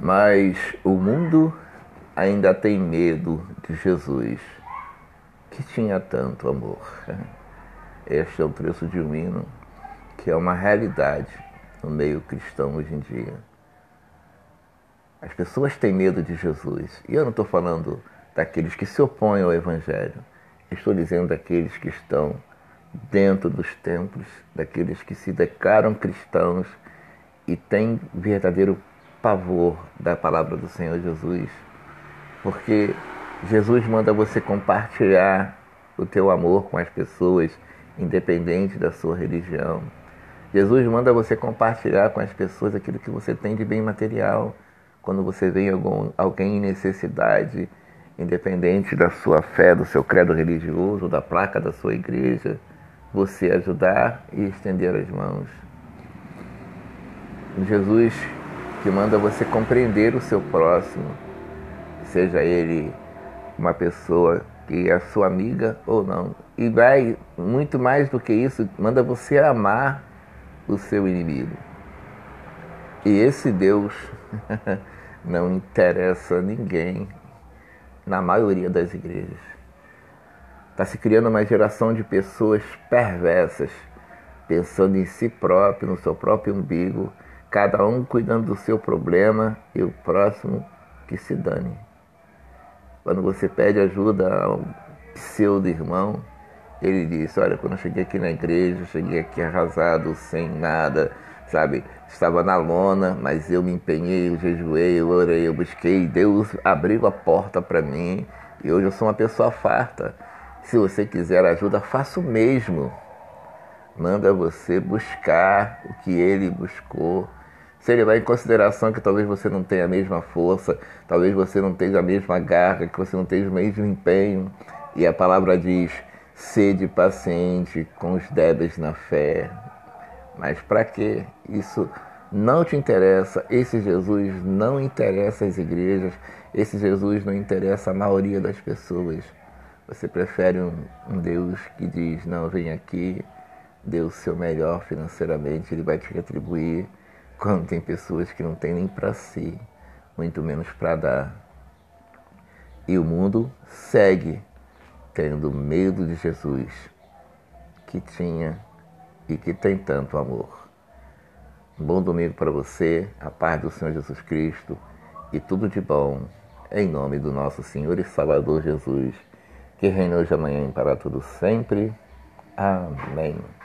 Mas o mundo ainda tem medo de Jesus, que tinha tanto amor. Este é o preço de um hino, que é uma realidade no meio cristão hoje em dia. As pessoas têm medo de Jesus. E eu não estou falando daqueles que se opõem ao Evangelho. Estou dizendo daqueles que estão dentro dos templos, daqueles que se declaram cristãos e têm verdadeiro pavor da palavra do Senhor Jesus, porque Jesus manda você compartilhar o teu amor com as pessoas, independente da sua religião. Jesus manda você compartilhar com as pessoas aquilo que você tem de bem material. Quando você vê algum, alguém em necessidade, independente da sua fé, do seu credo religioso, da placa da sua igreja, você ajudar e estender as mãos. Jesus que manda você compreender o seu próximo, seja ele uma pessoa que é sua amiga ou não. E vai muito mais do que isso, manda você amar o seu inimigo. E esse Deus não interessa a ninguém na maioria das igrejas. Está se criando uma geração de pessoas perversas, pensando em si próprio, no seu próprio umbigo, cada um cuidando do seu problema e o próximo que se dane. Quando você pede ajuda ao pseudo-irmão, ele diz: Olha, quando eu cheguei aqui na igreja, cheguei aqui arrasado, sem nada, sabe? Estava na lona, mas eu me empenhei, eu jejuei, eu orei, eu busquei, Deus abriu a porta para mim e hoje eu sou uma pessoa farta. Se você quiser ajuda, faça o mesmo. Manda você buscar o que ele buscou se levar em consideração que talvez você não tenha a mesma força, talvez você não tenha a mesma garra, que você não tenha o mesmo empenho. E a palavra diz: sede paciente com os débeis na fé. Mas para que isso não te interessa? Esse Jesus não interessa as igrejas, esse Jesus não interessa a maioria das pessoas. Você prefere um, um Deus que diz: não, vem aqui, dê o seu melhor financeiramente, ele vai te retribuir quando tem pessoas que não têm nem para si, muito menos para dar. E o mundo segue tendo medo de Jesus, que tinha e que tem tanto amor. Um bom domingo para você, a paz do Senhor Jesus Cristo e tudo de bom, em nome do nosso Senhor e Salvador Jesus, que reina hoje amanhã e para tudo sempre. Amém.